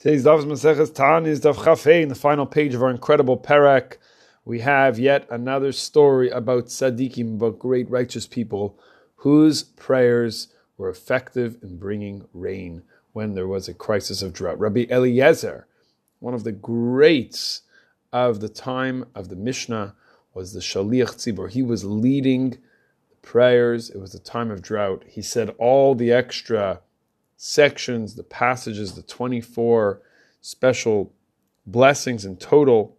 Today's Daf's Maseches Tan is Daf Chaf Hei, in the final page of our incredible Perek. We have yet another story about tzaddikim, about great righteous people, whose prayers were effective in bringing rain when there was a crisis of drought. Rabbi Eliezer, one of the greats of the time of the Mishnah, was the Shaliach Tzibur. He was leading prayers. It was a time of drought. He said all the extra sections, the passages, the 24 special blessings in total,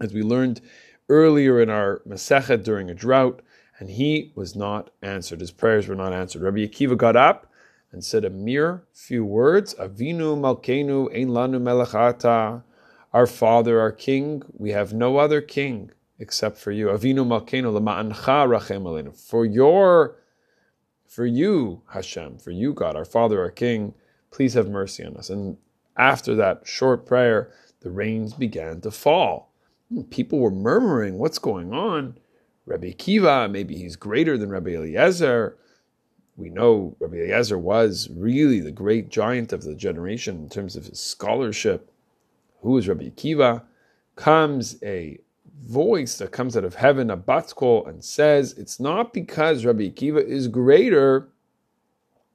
as we learned earlier in our Masechet during a drought, and he was not answered. His prayers were not answered. Rabbi Akiva got up and said a mere few words, Avinu Malkenu Ein Lanu Melechata, our Father, our King, we have no other King except for you. Avinu Malkenu Lama'ancha Rachem. For your for you, Hashem, for you, God, our Father, our King, please have mercy on us. And after that short prayer, the rains began to fall. Hmm, people were murmuring, What's going on? Rabbi Akiva, maybe he's greater than Rabbi Eliezer. We know Rabbi Eliezer was really the great giant of the generation in terms of his scholarship. Who is Rabbi Akiva? Comes a voice that comes out of heaven, a batkol, and says, It's not because Rabbi Akiva is greater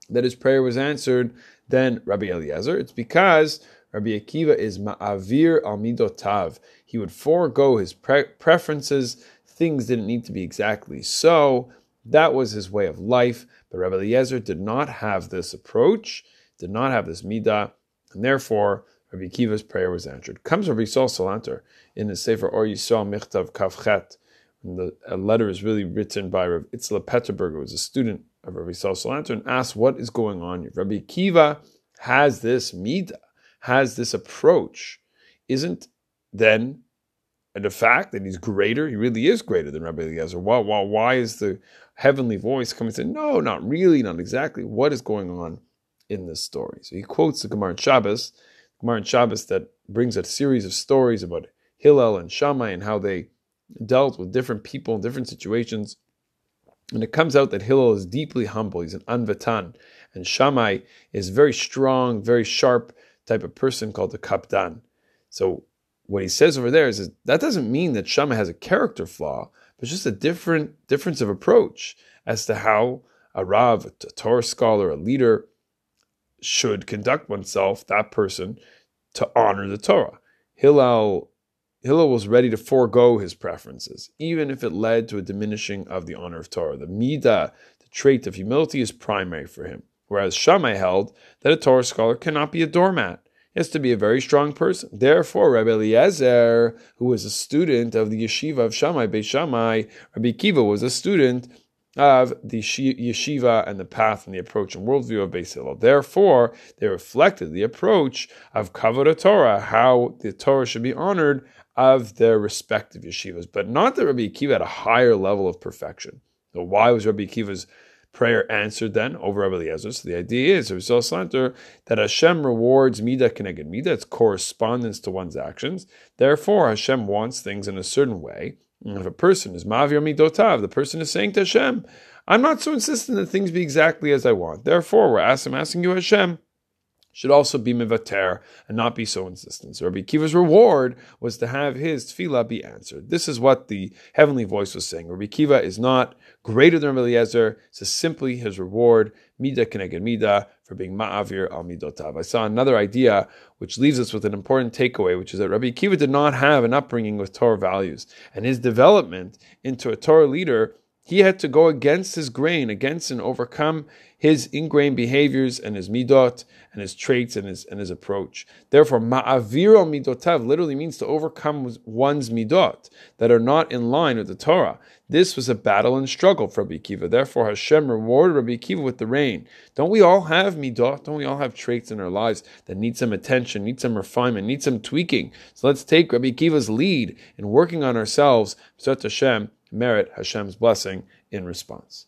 that his prayer was answered than Rabbi Eliezer. It's because Rabbi Akiva is ma'avir al midotav. He would forego his pre- preferences. Things didn't need to be exactly so. That was his way of life. But Rabbi Eliezer did not have this approach, did not have this midah, and therefore Rabbi Kiva's prayer was answered. Comes Rabbi Yisrael Salanter in the Sefer Or Yisrael Michtav Kavchet. The a letter is really written by Rabbi Itzla Petterberg, who was a student of Rabbi Yisrael Salanter, and asks what is going on here. Rabbi Akiva has this midah, has this approach. Isn't then the fact that he's greater, he really is greater than Rabbi Eliezer. Why, why, why is the heavenly voice coming and saying, no, not really, not exactly. What is going on in this story? So he quotes the Gemara in Shabbos, Gemara in Shabbos that brings a series of stories about Hillel and Shammai and how they dealt with different people in different situations. And it comes out that Hillel is deeply humble. He's an anvatan. And Shammai is very strong, very sharp type of person called the kapdan. So what he says over there is, is that doesn't mean that Shammai has a character flaw, but just a different difference of approach as to how a Rav, a Torah scholar, a leader should conduct oneself, that person, to honor the Torah. Hillel, Hillel was ready to forego his preferences, even if it led to a diminishing of the honor of Torah. The midah, the trait of humility, is primary for him. Whereas Shammai held that a Torah scholar cannot be a doormat. He has to be a very strong person. Therefore, Rabbi Eliezer, who was a student of the yeshiva of Shammai, Beis Shammai, Rabbi Kiva was a student of the yeshiva and the path and the approach and worldview of Beis Hillel. Therefore, they reflected the approach of Kavod Torah, how the Torah should be honored of their respective yeshivas, but not that Rabbi Akiva had a higher level of perfection. So why was Rabbi Akiva's prayer answered then over Rabbi Eliezer? So the idea is, Rabbi Salanter, that Hashem rewards midah keneged midah, its correspondence to one's actions. Therefore, Hashem wants things in a certain way, if a person is mavir midotav, the person is saying to Hashem, I'm not so insistent that things be exactly as I want. Therefore, we're asking, asking you, Hashem, should also be mivater and not be so insistent. So Rabbi Kiva's reward was to have his tefillah be answered. This is what the heavenly voice was saying. Rabbi Kiva is not greater than Rabbi Eliezer. This is simply his reward, midah keneged midah, for being ma'avir al midotav. I saw another idea which leaves us with an important takeaway, which is that Rabbi Kiva did not have an upbringing with Torah values, and his development into a Torah leader he had to go against his grain, against and overcome his ingrained behaviors and his midot and his traits and his and his approach. Therefore, ma'avir al midotav literally means to overcome one's midot that are not in line with the Torah. This was a battle and struggle for Rabbi Akiva. Therefore, Hashem rewarded Rabbi Akiva with the rain. Don't we all have midot? Don't we all have traits in our lives that need some attention, need some refinement, need some tweaking? So let's take Rabbi Akiva's lead in working on ourselves. Hashem merit Hashem's blessing in response.